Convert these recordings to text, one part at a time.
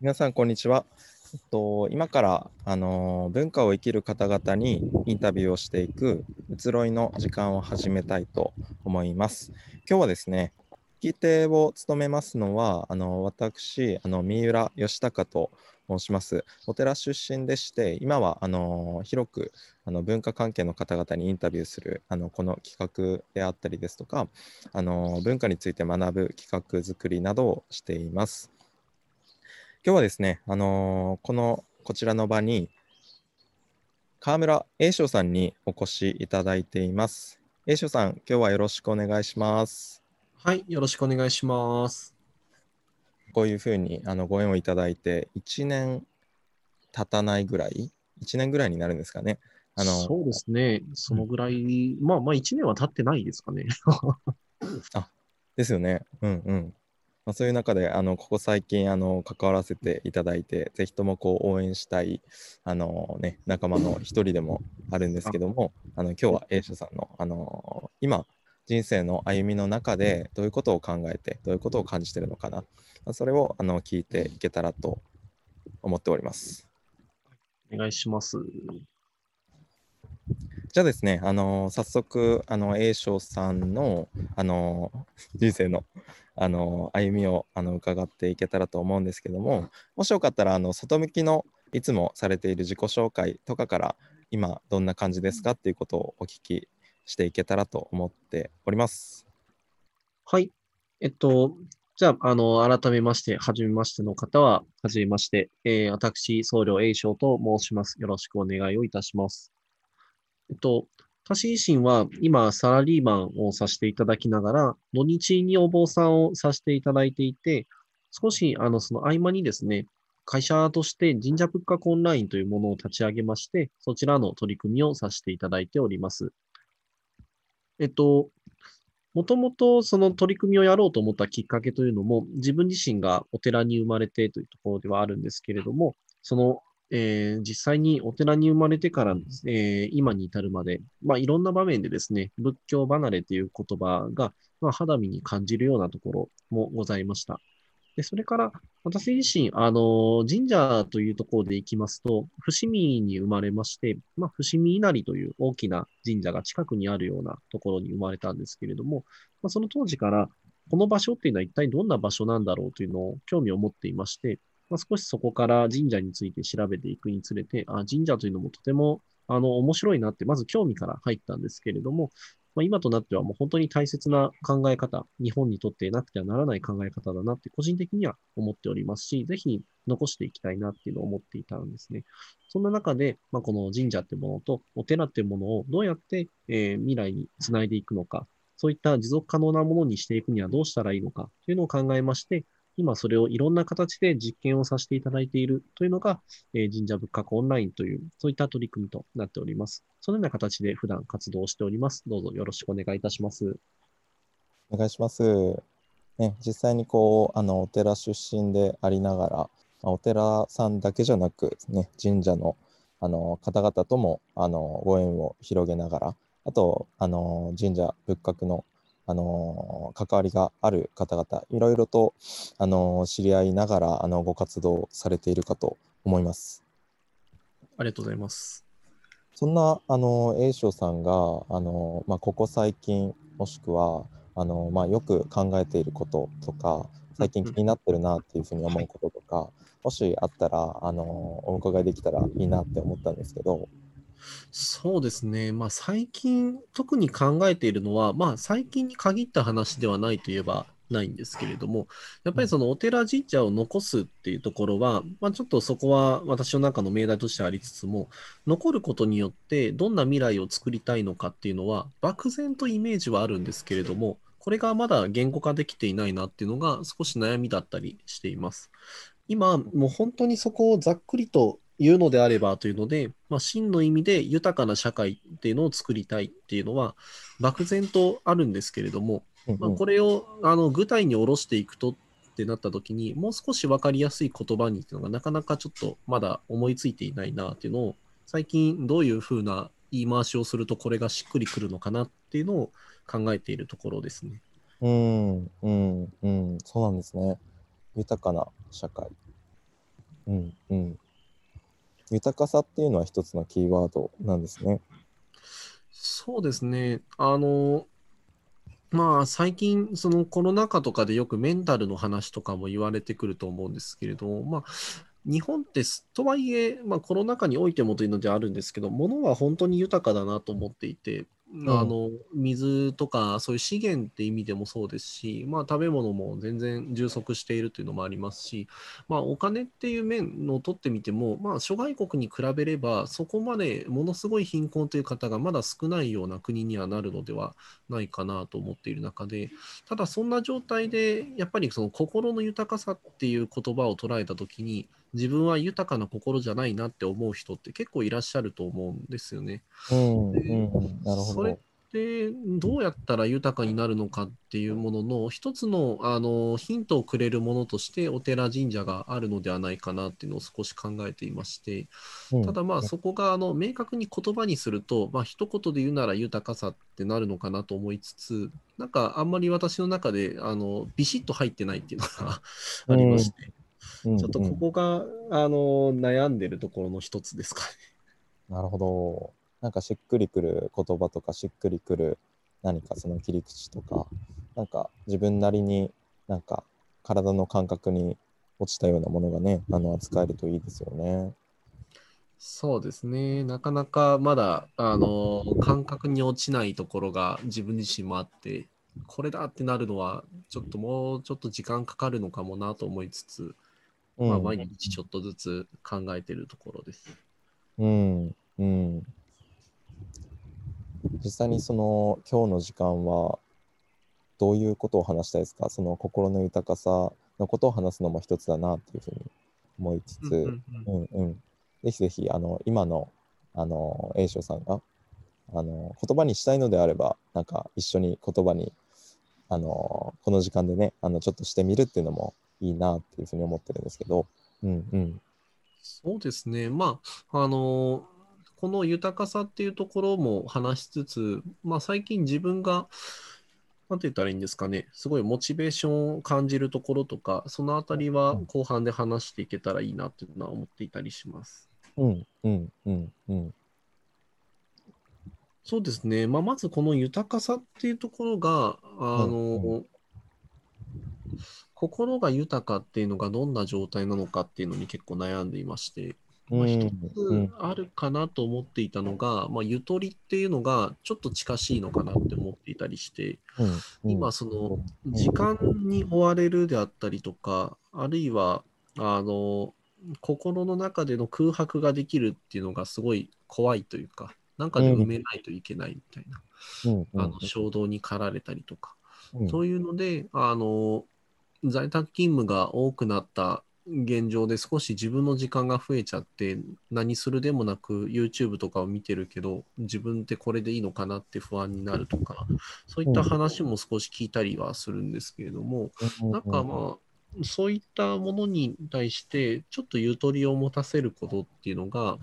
皆さん、こんにちは。えっと、今から、あの文化を生きる方々にインタビューをしていく移ろいの時間を始めたいと思います。今日はですね、聞き手を務めますのは、あの私、あの三浦義孝と申します。お寺出身でして、今はあの広くあの文化関係の方々にインタビューするあのこの企画であったりですとか、あの文化について学ぶ企画作りなどをしています。今日はですね、あのーこのこちらの場に川村栄翔さんにお越しいただいています。栄翔さん、今日はよろしくお願いします。はい、よろしくお願いします。こういうふうにあのご縁をいただいて、1年経たないぐらい、1年ぐらいになるんですかね。あのそうですね、そのぐらい、まあまあ1年は経ってないですかね。ですよね。うんうん。まあ、そういう中で、あのここ最近あの関わらせていただいて、ぜひともこう応援したいあの、ね、仲間の一人でもあるんですけども、あの今日は栄翔さんのあの今、人生の歩みの中でどういうことを考えて、どういうことを感じてるのかな、まあそれをあの聞いていけたらと思っております。お願いします。じゃあですね、あの早速、あの栄翔さんのあの人生のあの歩みをあの伺っていけたらと思うんですけども、もしよかったらあの外向きのいつもされている自己紹介とかから今どんな感じですか？っていうことをお聞きしていけたらと思っております。はい。えっと、じゃあ、あの、改めまして、はじめましての方は、はじめまして、えー私、僧侶栄翔と申します。よろしくお願いをいたします。えっと、私自身は今、サラリーマンをさせていただきながら、土日にお坊さんをさせていただいていて、少し、あの、その合間にですね、会社として神社仏閣オンラインというものを立ち上げまして、そちらの取り組みをさせていただいております。えっと、もともとその取り組みをやろうと思ったきっかけというのも、自分自身がお寺に生まれてというところではあるんですけれども、その、えー実際にお寺に生まれてから、えー今に至るまで、まあ、いろんな場面でですね、仏教離れという言葉が、まあ、肌身に感じるようなところもございました。で、それから、私自身、あの、神社というところで行きますと、伏見に生まれまして、まあ、伏見稲荷という大きな神社が近くにあるようなところに生まれたんですけれども、まあ、その当時から、この場所っていうのは一体どんな場所なんだろうというのを興味を持っていまして、まあ、少しそこから神社について調べていくにつれて、あ神社というのもとてもあの面白いなって、まず興味から入ったんですけれども、まあ、今となってはもう本当に大切な考え方、日本にとってなくてはならない考え方だなって個人的には思っておりますし、ぜひ残していきたいなっていうのを思っていたんですね。そんな中で、まあ、この神社ってものとお寺ってものをどうやって、えー未来につないでいくのか、そういった持続可能なものにしていくにはどうしたらいいのかというのを考えまして、今それをいろんな形で実験をさせていただいているというのが、えー神社仏閣オンラインという、そういった取り組みとなっております。そのような形で普段活動しております。どうぞよろしくお願いいたします。お願いします。ね、実際にこうあのお寺出身でありながら、まあお寺さんだけじゃなく、ね、神社のあの方々ともあのご縁を広げながら、あとあの神社仏閣のあの関わりがある方々、いろいろとあの知り合いながらあのご活動されているかと思います。ありがとうございます。そんなあの栄翔さんがあの、まあ、ここ最近もしくはあの、まあ、よく考えていることとか最近気になってるなっていうふうに思うこととか、もしあったらあのお伺いできたらいいなって思ったんですけど、そうですね。まあ最近特に考えているのは、まあ最近に限った話ではないといえばないんですけれども、やっぱりそのお寺神社を残すっていうところは、まあちょっとそこは私の中の命題としてありつつも、残ることによってどんな未来を作りたいのかっていうのは、漠然とイメージはあるんですけれども、これがまだ言語化できていないなっていうのが少し悩みだったりしています。今、もう本当にそこをざっくりと言うのであればというので、まあ、真の意味で豊かな社会っていうのを作りたいっていうのは漠然とあるんですけれども、まあ、これをあの具体に下ろしていくとってなった時にもう少し分かりやすい言葉にっていうのがなかなかちょっとまだ思いついていないなっていうのを最近どういうふうな言い回しをするとこれがしっくりくるのかなっていうのを考えているところですね。うんうんうんそうなんですね豊かな社会うん、うん。豊かさっていうのは一つのキーワードなんですね。そうですね。あの、まあ最近そのコロナ禍とかでよくメンタルの話とかも言われてくると思うんですけれども、まあ日本ってとはいえ、まあ、コロナ禍においてもというのであるんですけど、ものは本当に豊かだなと思っていて、あの水とかそういう資源って意味でもそうですし、まあ、食べ物も全然充足しているというのもありますし、まあ、お金っていう面を取ってみても、まあ、諸外国に比べればそこまでものすごい貧困という方がまだ少ないような国にはなるのではないかなと思っている中でただそんな状態でやっぱりその心の豊かさっていう言葉を捉えた時に自分は豊かな心じゃないなって思う人って結構いらっしゃると思うんですよね。うん、それっど。てどうやったら豊かになるのかっていうものの一つのあのヒントをくれるものとしてお寺神社があるのではないかなっていうのを少し考えていましてうんただまあそこがあの明確に言葉にするとまあ一言で言うなら豊かさってなるのかなと思いつつなんかあんまり私の中であのビシッと入ってないっていうのが ありましてうんちょっとここがあの悩んでるところの一つですかね。なるほど。なんかしっくりくる言葉とかしっくりくる何かその切り口とか、なんか自分なりになんか体の感覚に落ちたようなものがね、あの扱えるといいですよね。そうですね。なかなかまだ、あの、感覚に落ちないところが自分自身もあって、これだってなるのは、ちょっともうちょっと時間かかるのかもなと思いつつ、うん、まあ、毎日ちょっとずつ考えてるところです。うん、うん。実際にその今日の時間はどういうことを話したいですか？その心の豊かさのことを話すのも一つだなっていうふうに思いつつ、うんうんうん。ぜひぜひ、あの、今の、あの、栄翔さんが、あの、言葉にしたいのであれば、なんか一緒に言葉に、あの、この時間でね、あの、ちょっとしてみるっていうのもいいなっていうふうに思ってるんですけど、うんうん。そうですね。まあ、あの、この豊かさっていうところも話しつつ、まあ、最近自分が、なんて言ったらいいんですかね、すごいモチベーションを感じるところとか、そのあたりは後半で話していけたらいいなっていうのは思っていたりします。うんうんうんうん。そうですね。まあ、まずこの豊かさっていうところが、あの、うん心が豊かっていうのがどんな状態なのかっていうのに結構悩んでいまして、まあ、うん一うん。つあるかなと思っていたのが、まあ、ゆとりっていうのがちょっと近しいのかなって思っていたりして、今その時間に追われるであったりとか、あるいはあの心の中での空白ができるっていうのがすごい怖いというか、なんかで埋めないといけないみたいな、あの衝動に駆られたりとか、うん。そういうので、あの在宅勤務が多くなった現状で少し自分の時間が増えちゃって、何するでもなく YouTube とかを見てるけど、自分ってこれでいいのかなって不安になるとか、そういった話も少し聞いたりはするんですけれども、なんかまあ、そういったものに対して、ちょっとゆとりを持たせることっていうのが、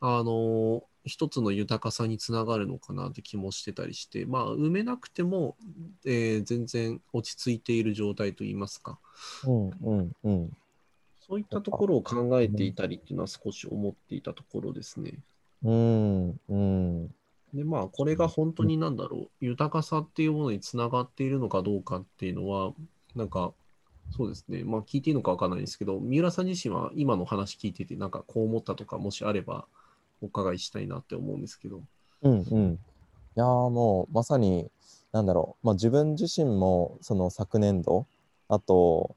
あの、一つの豊かさにつながるのかなって気もしてたりして、まあ、埋めなくても、えー全然落ち着いている状態といいますか、うんうんうん。そういったところを考えていたりっていうのは少し思っていたところですね。うんうん。で、まあ、これが本当になんだろう、豊かさっていうものにつながっているのかどうかっていうのは、なんか、そうですね、まあ、聞いていいのかわからないんですけど、三浦さん自身は今の話聞いてて、なんかこう思ったとか、もしあればお伺いしたいなって思うんですけど。うんうん。いやもうまさに、なんだろう、まあ、自分自身もその昨年度、あと、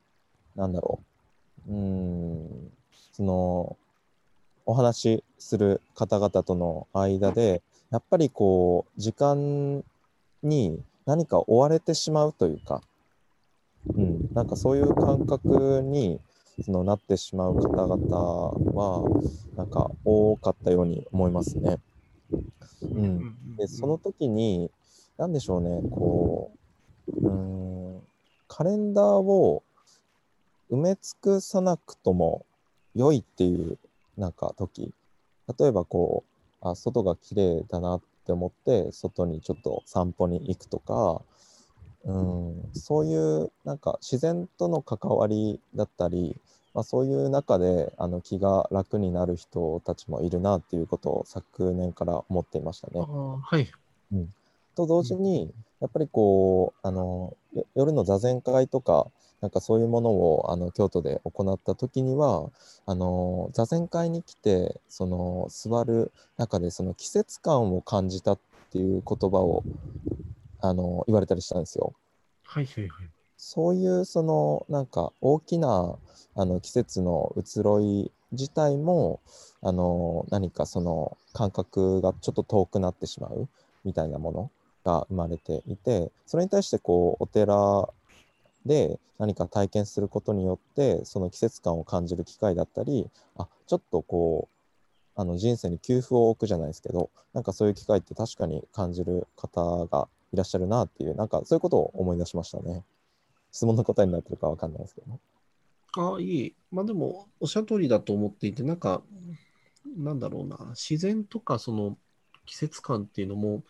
なんだろう、うん、その、お話しする方々との間で、やっぱりこう、時間に何か追われてしまうというか、うん、なんかそういう感覚にのなってしまう方々は、なんか多かったように思いますね。うん、でその時に、なんでしょうね、こう、うーん、カレンダーを埋め尽くさなくとも良いっていう、なんか時、例えばこう、あ、外が綺麗だなって思って、外にちょっと散歩に行くとか、うん、そういうなんか自然との関わりだったり、まあ、そういう中であの気が楽になる人たちもいるなっていうことを昨年から思っていましたね。はい。うん、と同時にやっぱりこうあの夜の座禅会とかなんかそういうものをあの京都で行った時にはあの座禅会に来てその座る中でその季節感を感じたっていう言葉をあの言われたりしたんですよ。はいはいはい。そういうそのなんか大きなあの季節の移ろい自体もあの何かその感覚がちょっと遠くなってしまうみたいなものが生まれていてそれに対してこうお寺で何か体験することによってその季節感を感じる機会だったりあちょっとこうあの人生に給付を置くじゃないですけどなんかそういう機会って確かに感じる方がいらっしゃるなっていうなんかそういうことを思い出しましたね。質問の答えになってるかわかんないですけど。ああ、いい。まあでも、おっしゃる通りだと思っていて、なんか、なんだろうな、自然とかその季節感っていうのも、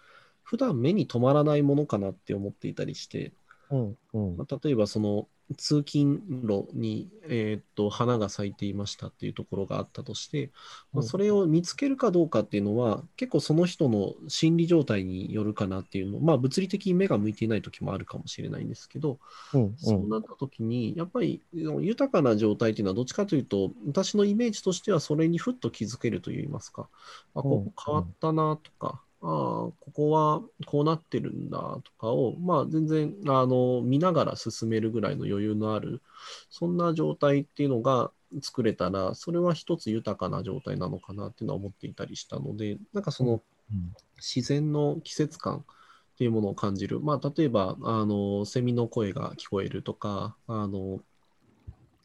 普段目に留まらないものかなって思っていたりして、うんうんまあ、例えばその通勤路に、えーっと花が咲いていましたっていうところがあったとして、まあ、うん。それを見つけるかどうかっていうのは、結構その人の心理状態によるかなっていうの、まあ物理的に目が向いていない時もあるかもしれないんですけど、うんそうなった時に、やっぱり豊かな状態っていうのは、どっちかというと、私のイメージとしては、それにふっと気づけるといいますか、あ、ここ変わったなとか、ああ、ここはこうなってるんだとかを、まあ、全然あの見ながら進めるぐらいの余裕のある、そんな状態っていうのが作れたら、それは一つ豊かな状態なのかなっていうのは思っていたりしたので、なんかその、うん自然の季節感っていうものを感じる。まあ、例えば、あの、セミの声が聞こえるとか、あの、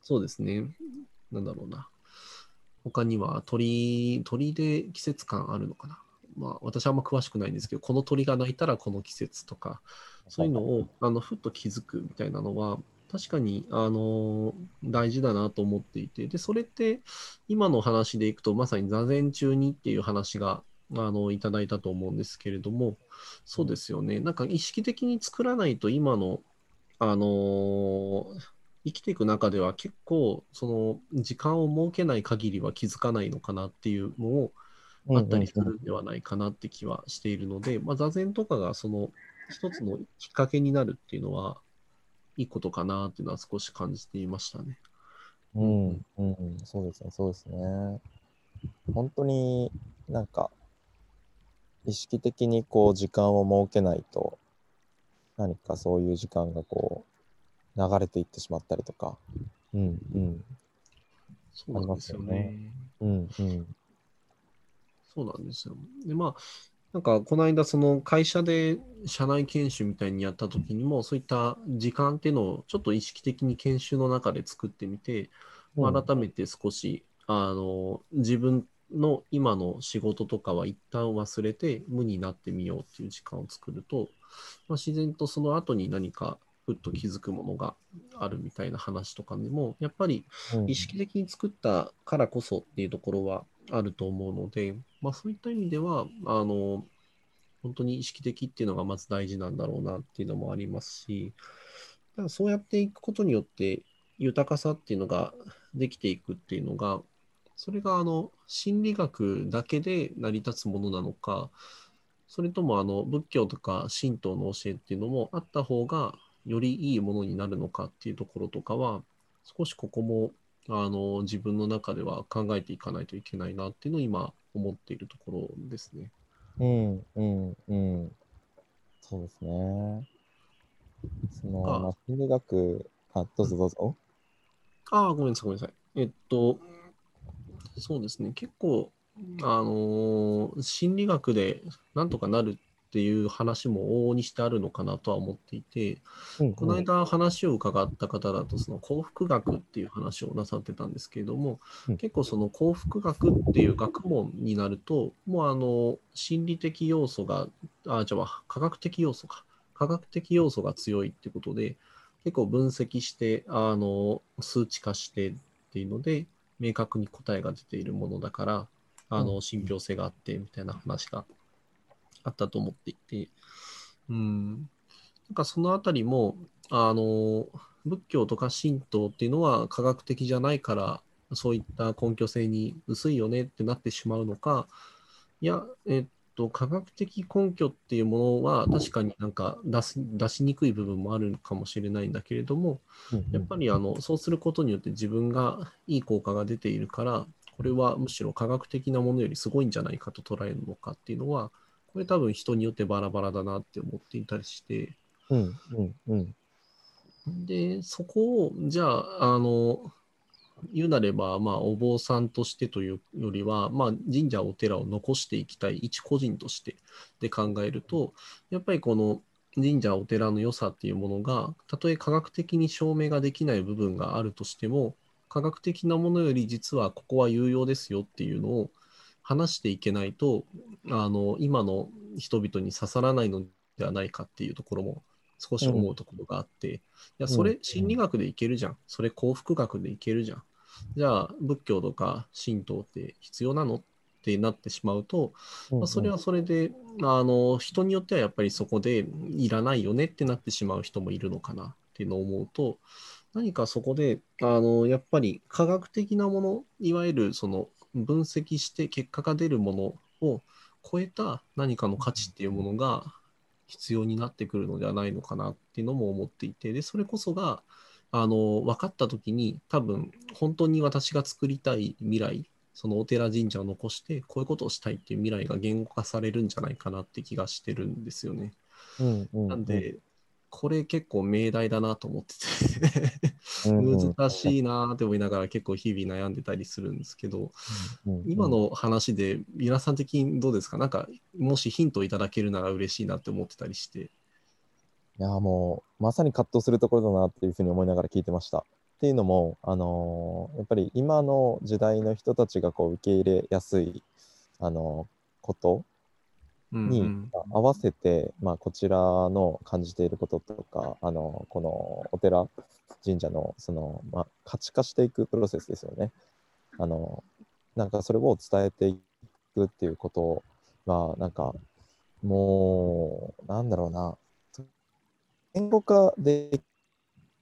そうですね。なんだろうな。他には鳥、鳥で季節感あるのかな。まあ、私はあんま詳しくないんですけど、この鳥が鳴いたらこの季節とか、そういうのを、あの、ふっと気づくみたいなのは、確かに、あの、大事だなと思っていて、で、それって、今の話でいくと、まさに座禅中にっていう話が、あの、いただいたと思うんですけれども、そうですよね。なんか意識的に作らないと、今の、あの生きていく中では結構、その、時間を設けない限りは気づかないのかなっていうのを、あったりするんではないかなって気はしているので、まあ、座禅とかがその一つのきっかけになるっていうのは、いいことかなっていうのは少し感じていましたね。うん、うん、そうですね、そうですね。本当になんか、意識的にこう時間を設けないと、何かそういう時間がこう、流れていってしまったりとか、うん、うん、そうなんですよね。うん、うん、そうなんですよ。で、まあ、なんか、この間、その会社で社内研修みたいにやった時にも、そういった時間っていうのをちょっと意識的に研修の中で作ってみて、まあ改めて少し、あの、自分の今の仕事とかは一旦忘れて無になってみようっていう時間を作ると、まあ、自然とその後に何かふっと気づくものがあるみたいな話とかでも、やっぱりうん意識的に作ったからこそっていうところはあると思うので、まあ、そういった意味では、あの、本当に意識的っていうのがまず大事なんだろうなっていうのもありますし、だからそうやっていくことによって豊かさっていうのができていくっていうのが、それがあの心理学だけで成り立つものなのか、それともあの仏教とか神道の教えっていうのもあった方がよりいいものになるのかっていうところとかは、少しここもあの自分の中では考えていかないといけないなっていうのを今思っているところですね。うん、うん、うん。そうですね。その、あまあ、心理学、あ、どうぞどうぞ。ああ、ごめんなさい、ごめんなさい。えっと、そうですね、結構、あのー心理学でなんとかなるっていう話も往々にしてあるのかなとは思っていて、うんこの間話を伺った方だと、その幸福学っていう話をなさってたんですけれども、うん。結構その幸福学っていう学問になると、もうあの、心理的要素が、あ、じゃあ、科学的要素か。科学的要素が強いってことで、結構分析して、あの、数値化してっていうので、明確に答えが出ているものだから、あうの、信憑性があって、みたいな話があったと思っていて、うん。なんかそのあたりも、あの、仏教とか神道っていうのは科学的じゃないからそういった根拠性に薄いよねってなってしまうのかいや、えっと、科学的根拠っていうものは確かになんか出す出しにくい部分もあるかもしれないんだけれどもやっぱりあのそうすることによって自分がいい効果が出ているからこれはむしろ科学的なものよりすごいんじゃないかと捉えるのかっていうのはこれ多分人によってバラバラだなって思っていたりして。うんうんうん。でそこをじゃああの言うなれば、まあ、お坊さんとしてというよりは、まあ、神社お寺を残していきたい一個人としてで考えるとやっぱりこの神社お寺の良さっていうものがたとえ科学的に証明ができない部分があるとしても科学的なものより実はここは有用ですよっていうのを話していけないとあの今の人々に刺さらないのではないかっていうところも少し思うところがあって、いやそれ心理学でいけるじゃん。それ幸福学でいけるじゃん。じゃあ仏教とか神道って必要なのってなってしまうと、まあ、それはそれであの人によってはやっぱりそこでいらないよねってなってしまう人もいるのかなっていうのを思うと何かそこであのやっぱり科学的なものいわゆるその分析して結果が出るものを超えた何かの価値っていうものが必要になってくるのではないのかなっていうのも思っていてでそれこそがあの分かった時に多分本当に私が作りたい未来そのお寺神社を残してこういうことをしたいっていう未来が言語化されるんじゃないかなって気がしてるんですよね。うんうんなんでこれ結構命題だなと思っててうんうん難しいなって思いながら結構日々悩んでたりするんですけど今の話で皆さん的にどうですか？なんかもしヒントいただけるなら嬉しいなって思ってたりして。いやもうまさに葛藤するところだなっていうふうに思いながら聞いてました。っていうのも、あのーやっぱり今の時代の人たちがこう受け入れやすい、あのーことに合わせて、まあ、こちらの感じていることとか、あのこのお寺神社のその、まあ、価値化していくプロセスですよね。あのなんかそれを伝えていくっていうことはなんかもうなんだろうな言語化で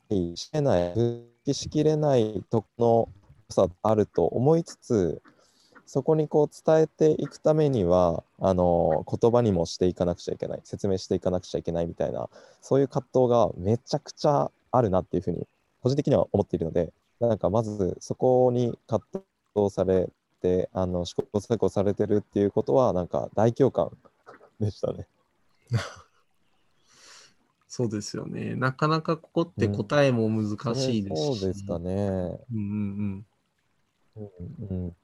きしれない分析しきれないとこの良さあると思いつつそこにこう伝えていくためにはあの言葉にもしていかなくちゃいけない説明していかなくちゃいけないみたいなそういう葛藤がめちゃくちゃあるなっていうふうに個人的には思っているのでなんかまずそこに葛藤されてあの試行錯誤されてるっていうことはなんか大共感でしたね。そうですよね。なかなかここって答えも難しいですし。そうですかね。うんうんうんうん、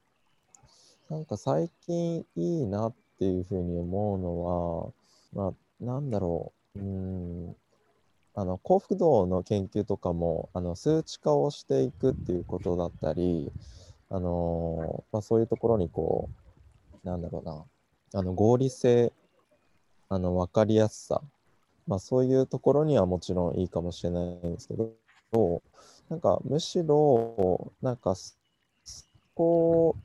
なんか最近いいなっていうふうに思うのは、まあ、なんだろう、うん、あの幸福度の研究とかもあの数値化をしていくっていうことだったり、あのまあ、そういうところにこう、なんだろうな、あの合理性、あの分かりやすさ、まあ、そういうところにはもちろんいいかもしれないんですけど、なんかむしろ、なんかそこ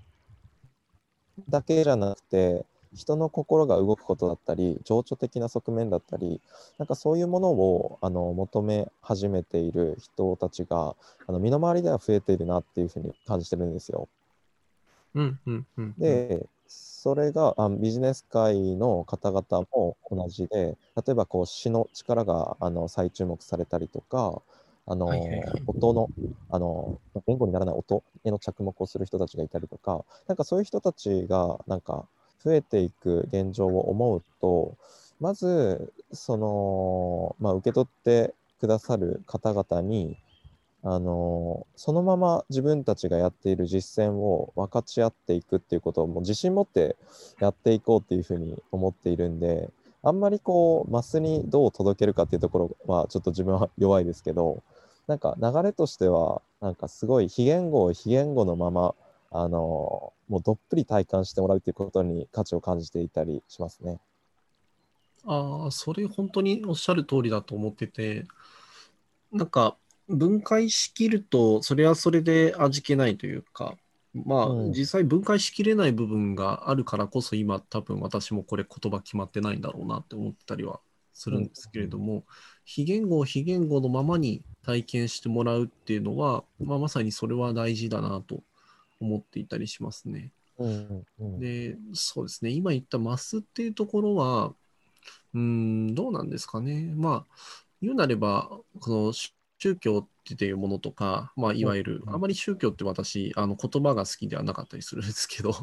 だけじゃなくて、人の心が動くことだったり、情緒的な側面だったり、なんかそういうものをあの求め始めている人たちがあの身の回りでは増えているなっていうふうに感じてるんですよ。うんうんうん。で、それがあビジネス界の方々も同じで、例えばこう詩の力があの再注目されたりとか、あのはいはいはい。音のあの言語にならない音への着目をする人たちがいたりとか、なんかそういう人たちがなんか増えていく現状を思うと、まずその、まあ、受け取ってくださる方々に、あのそのまま自分たちがやっている実践を分かち合っていくっていうことをもう自信持ってやっていこうっていうふうに思っているんであんまりこうマスにどう届けるかっていうところはちょっと自分は弱いですけどなんか流れとしてはなんかすごい非言語を非言語のままあのもうどっぷり体感してもらうっていうことに価値を感じていたりしますね。ああ、それ本当におっしゃる通りだと思ってて、なんか分解しきると、それはそれで味気ないというか、まあ、うん実際分解しきれない部分があるからこそ、今、多分私もこれ言葉決まってないんだろうなって思ってたりはするんですけれども、非言語を非言語のままに体験してもらうっていうのは、まあ、まさにそれは大事だなと思っていたりしますね。うんうん。で、そうですね、今言ったマスっていうところは、うーん、どうなんですかね。まあ、言うなれば、この宗教っていうものとか、まあ、いわゆる、うんあまり宗教って私、あの言葉が好きではなかったりするんですけど、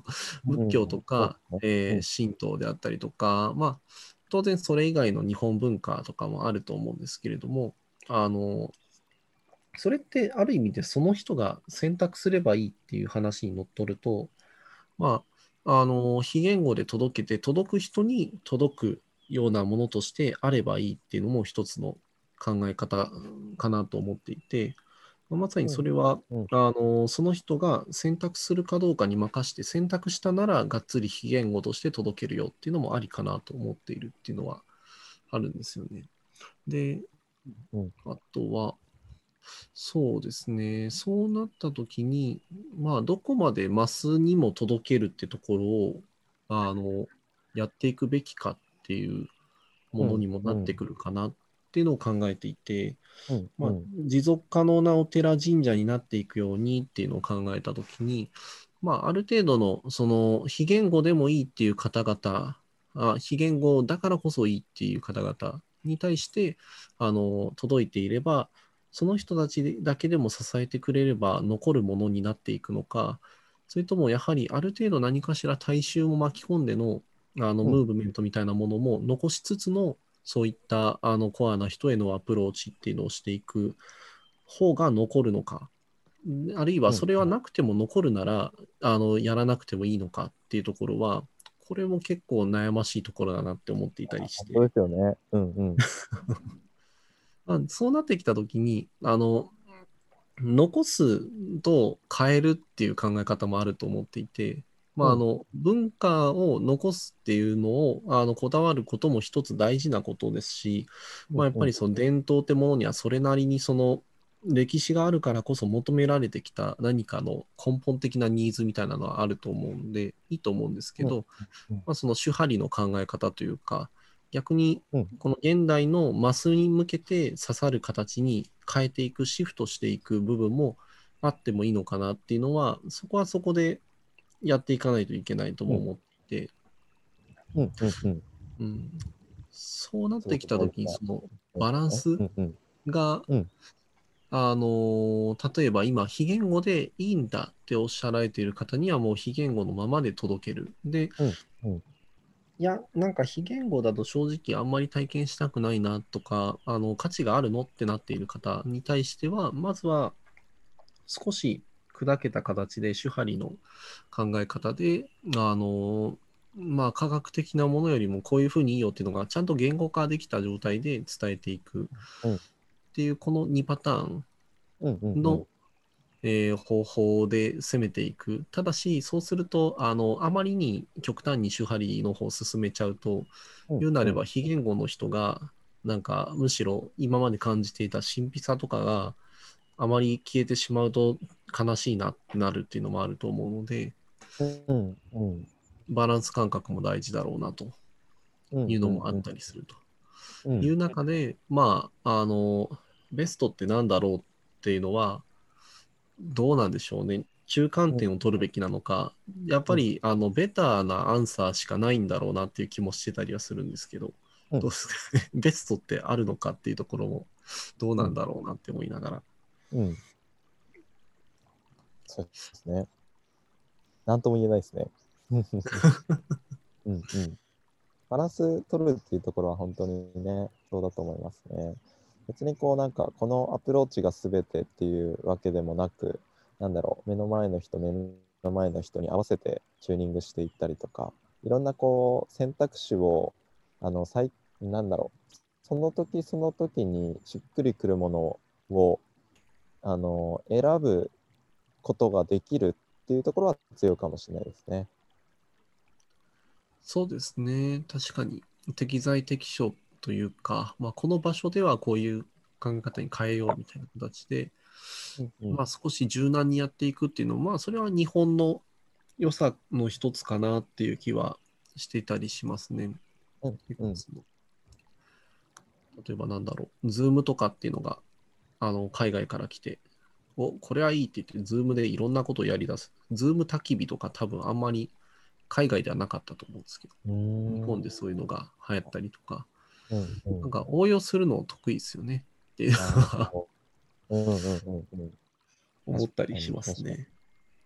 仏教とか、えー神道であったりとか、まあ、当然それ以外の日本文化とかもあると思うんですけれども、あの、それってある意味でその人が選択すればいいっていう話にのっとると、まあ、あの、非言語で届けて、届く人に届くようなものとしてあればいいっていうのも一つの考え方かなと思っていて、まさにそれは、うん。あの、その人が選択するかどうかに任して、選択したならがっつり非言語として届けるよっていうのもありかなと思っているっていうのはあるんですよね。で、うん。あとは、そうですね、そうなった時に、まあ、どこまでマスにも届けるってところを、あの、やっていくべきかっていうものにもなってくるかなっていうのを考えていて、うんまあうん、持続可能なお寺神社になっていくようにっていうのを考えたときに、まあ、ある程度のその非言語でもいいっていう方々あ非言語だからこそいいっていう方々に対してあの届いていればその人たちだけでも支えてくれれば残るものになっていくのかそれともやはりある程度何かしら大衆も巻き込んでのあのうん。ムーブメントみたいなものも残しつつのそういったあのコアな人へのアプローチっていうのをしていく方が残るのか、あるいはそれはなくても残るなら、あのやらなくてもいいのかっていうところは、これも結構悩ましいところだなって思っていたりして、そうですよね。うんうん。まあ、そうなってきたときに、あの、残すと変えるっていう考え方もあると思っていて、まあ、あうん。の文化を残すっていうのをあのこだわることも一つ大事なことですし、まあ、やっぱりその伝統ってものにはそれなりにその歴史があるからこそ求められてきた何かの根本的なニーズみたいなのはあると思うんでいいと思うんですけど、まあ、その主張りの考え方というか逆にうん。この現代のマスに向けて刺さる形に変えていくシフトしていく部分もあってもいいのかなっていうのはそこはそこでやっていかないといけないとも思っていて、うんうんうん。うん、そうなってきた時にそそのバランスが、うん。あのー例えば今、非言語でいいんだっておっしゃられている方にはもう非言語のままで届ける。で、うんうん。いや、なんか非言語だと正直あんまり体験したくないなとか、あの価値があるのってなっている方に対しては、まずは少し砕けた形で手張りの考え方で、あのまあ、科学的なものよりもこういうふうにいいよっていうのがちゃんと言語化できた状態で伝えていく。うん。っていうこの2パターンの、えー方法で攻めていく。ただし、そうすると、あの、あまりに極端に手張りの方を進めちゃうと、うん。言うなれば非言語の人が、なんかむしろ今まで感じていた神秘さとかがあまり消えてしまうと悲しいなってなるっていうのもあると思うので、うんうんバランス感覚も大事だろうなとうんいうのもあったりすると。うんいう中で、まあ、あの、ベストってなんだろうっていうのは、どうなんでしょうね。中間点を取るべきなのか、やっぱり、あの、ベターなアンサーしかないんだろうなっていう気もしてたりはするんですけど、うんどうですかね。ベストってあるのかっていうところも、どうなんだろうなって思いながら。うん。そうですね。なんとも言えないですね。うんうん。バランス取るっていうところは本当にね、そうだと思いますね。別にこうなんか、このアプローチが全てっていうわけでもなく、なんだろう、目の前の人、目の前の人に合わせてチューニングしていったりとか、いろんなこう選択肢を、あの、最なんだろう、その時その時にしっくりくるものを、あの、選ぶことができるっていうところは強いかもしれないですね。そうですね。確かに、適材適所というか、まあ、この場所ではこういう考え方に変えようみたいな形で、うんまあ、少し柔軟にやっていくっていうのも、まあ、それは日本の良さの一つかなっていう気はしていたりしますね。うんうん例えばなんだろう、ズームとかっていうのが、あの、海外から来て、お、これはいいって言って、ズームでいろんなことをやり出す。ズーム焚き火とか多分あんまり海外ではなかったと思うんですけど、日日本でそういうのが流行ったりとか、うんうん。なんか応用するの得意ですよねっていうのはうんうんうんうん。思ったりしますね。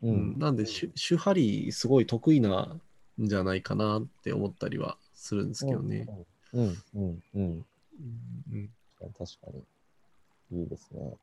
ううん。ん、なんで、手手張りすごい得意なんじゃないかなって思ったりはするんですけどね。うんうんうん。うん。うん。確かにいいですね。